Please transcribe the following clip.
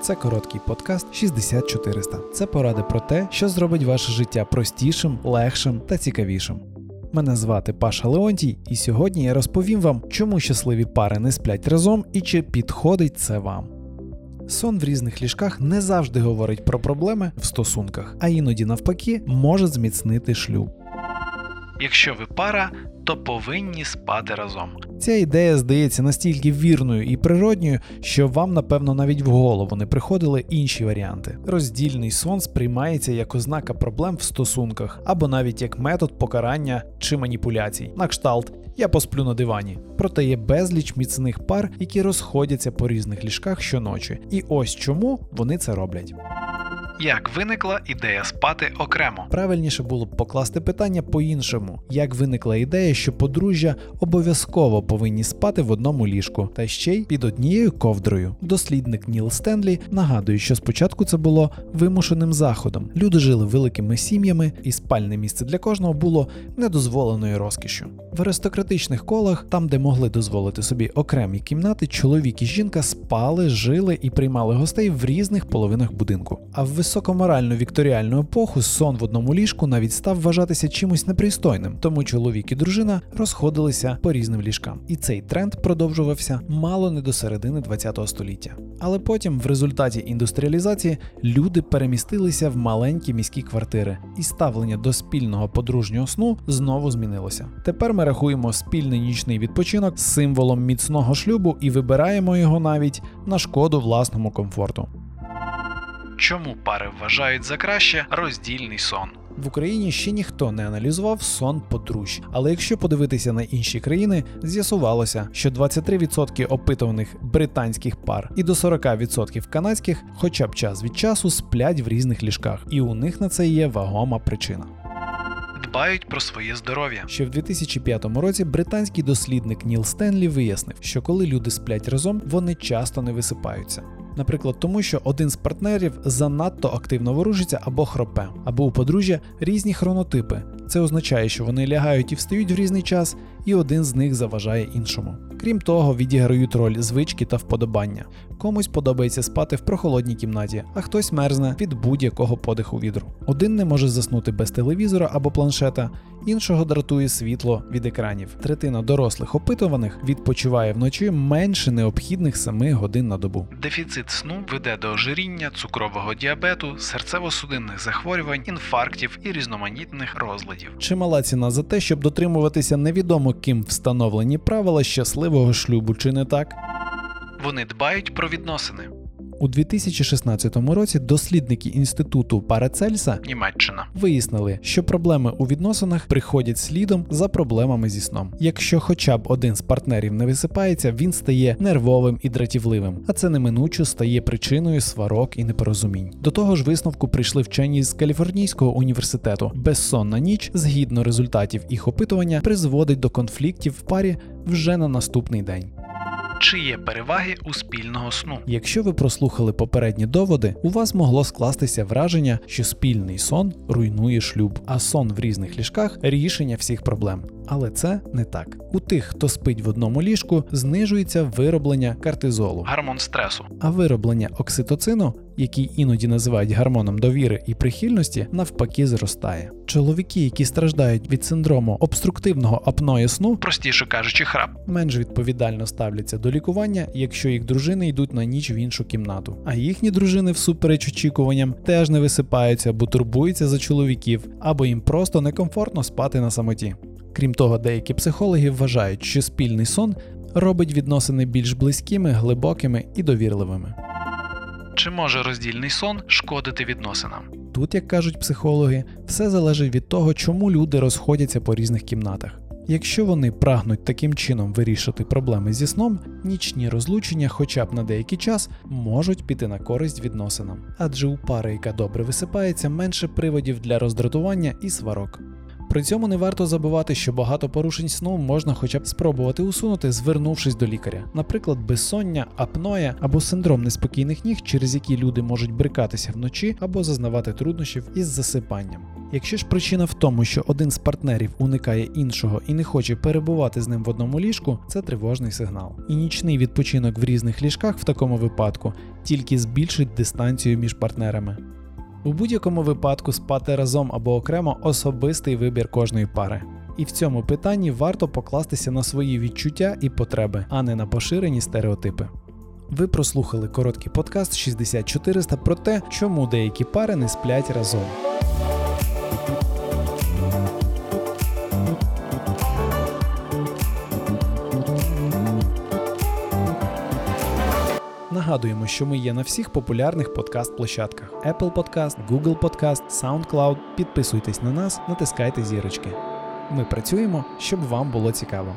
Це короткий подкаст 60400. Це поради про те, що зробить ваше життя простішим, легшим та цікавішим. Мене звати Паша Леонтій, і сьогодні я розповім вам, чому щасливі пари не сплять разом і чи підходить це вам. Сон в різних ліжках не завжди говорить про проблеми в стосунках, а іноді навпаки може зміцнити шлюб. Якщо ви пара, то повинні спати разом. Ця ідея здається настільки вірною і природньою, що вам, напевно, навіть в голову не приходили інші варіанти. Роздільний сон сприймається як ознака проблем в стосунках, або навіть як метод покарання чи маніпуляцій. На кшталт я посплю на дивані. Проте є безліч міцних пар, які розходяться по різних ліжках щоночі. І ось чому вони це роблять. Як виникла ідея спати окремо? Правильніше було б покласти питання по-іншому: як виникла ідея, що подружжя обов'язково повинні спати в одному ліжку, та ще й під однією ковдрою. Дослідник Ніл Стенлі нагадує, що спочатку це було вимушеним заходом. Люди жили великими сім'ями, і спальне місце для кожного було недозволеною розкішю. В аристократичних колах, там де могли дозволити собі окремі кімнати, чоловік і жінка спали, жили і приймали гостей в різних половинах будинку. А в високоморальну вікторіальну епоху сон в одному ліжку навіть став вважатися чимось непристойним, тому чоловік і дружина розходилися по різним ліжкам. І цей тренд продовжувався мало не до середини ХХ століття. Але потім, в результаті індустріалізації, люди перемістилися в маленькі міські квартири, і ставлення до спільного подружнього сну знову змінилося. Тепер ми рахуємо спільний нічний відпочинок символом міцного шлюбу і вибираємо його навіть на шкоду власному комфорту. Чому пари вважають за краще роздільний сон? В Україні ще ніхто не аналізував сон подружжя. Але якщо подивитися на інші країни, з'ясувалося, що 23% опитуваних британських пар і до 40% канадських, хоча б час від часу, сплять в різних ліжках, і у них на це є вагома причина. Дбають про своє здоров'я. Ще в 2005 році британський дослідник Ніл Стенлі вияснив, що коли люди сплять разом, вони часто не висипаються. Наприклад, тому що один з партнерів занадто активно ворушиться або хропе, або у подружжя різні хронотипи. Це означає, що вони лягають і встають в різний час, і один з них заважає іншому. Крім того, відіграють роль звички та вподобання. Комусь подобається спати в прохолодній кімнаті, а хтось мерзне від будь-якого подиху вітру. Один не може заснути без телевізора або планшета, іншого дратує світло від екранів. Третина дорослих опитуваних відпочиває вночі менше необхідних 7 годин на добу. Дефіцит сну веде до ожиріння, цукрового діабету, серцево-судинних захворювань, інфарктів і різноманітних розладів. Чимала ціна за те, щоб дотримуватися невідомо ким встановлені правила щасливого шлюбу, чи не так? Вони дбають про відносини. У 2016 році дослідники інституту Парацельса Німеччина. вияснили, що проблеми у відносинах приходять слідом за проблемами зі сном. Якщо хоча б один з партнерів не висипається, він стає нервовим і дратівливим, а це неминуче стає причиною сварок і непорозумінь. До того ж, висновку прийшли вчені з Каліфорнійського університету. Безсонна ніч, згідно результатів їх опитування, призводить до конфліктів в парі вже на наступний день. Чи є переваги у спільного сну? Якщо ви прослухали попередні доводи, у вас могло скластися враження, що спільний сон руйнує шлюб, а сон в різних ліжках рішення всіх проблем. Але це не так. У тих, хто спить в одному ліжку, знижується вироблення кортизолу, Гормон стресу. а вироблення окситоцину, який іноді називають гормоном довіри і прихильності, навпаки зростає. Чоловіки, які страждають від синдрому обструктивного апної сну, Простіше кажучи, храп. менш відповідально ставляться до лікування, якщо їх дружини йдуть на ніч в іншу кімнату. А їхні дружини, всупереч очікуванням, теж не висипаються, бо турбуються за чоловіків, або їм просто некомфортно спати на самоті. Крім того, деякі психологи вважають, що спільний сон робить відносини більш близькими, глибокими і довірливими. Чи може роздільний сон шкодити відносинам? Тут, як кажуть психологи, все залежить від того, чому люди розходяться по різних кімнатах. Якщо вони прагнуть таким чином вирішити проблеми зі сном, нічні розлучення, хоча б на деякий час, можуть піти на користь відносинам, адже у пари, яка добре висипається, менше приводів для роздратування і сварок. При цьому не варто забувати, що багато порушень сну можна хоча б спробувати усунути, звернувшись до лікаря, наприклад, безсоння, апноя або синдром неспокійних ніг, через які люди можуть брикатися вночі або зазнавати труднощів із засипанням. Якщо ж причина в тому, що один з партнерів уникає іншого і не хоче перебувати з ним в одному ліжку, це тривожний сигнал. І нічний відпочинок в різних ліжках в такому випадку тільки збільшить дистанцію між партнерами. У будь-якому випадку спати разом або окремо особистий вибір кожної пари. І в цьому питанні варто покластися на свої відчуття і потреби, а не на поширені стереотипи. Ви прослухали короткий подкаст 6400 про те, чому деякі пари не сплять разом. Нагадуємо, що ми є на всіх популярних подкаст-площадках: Apple Podcast, Google Podcast, SoundCloud. Підписуйтесь на нас, натискайте зірочки. Ми працюємо, щоб вам було цікаво.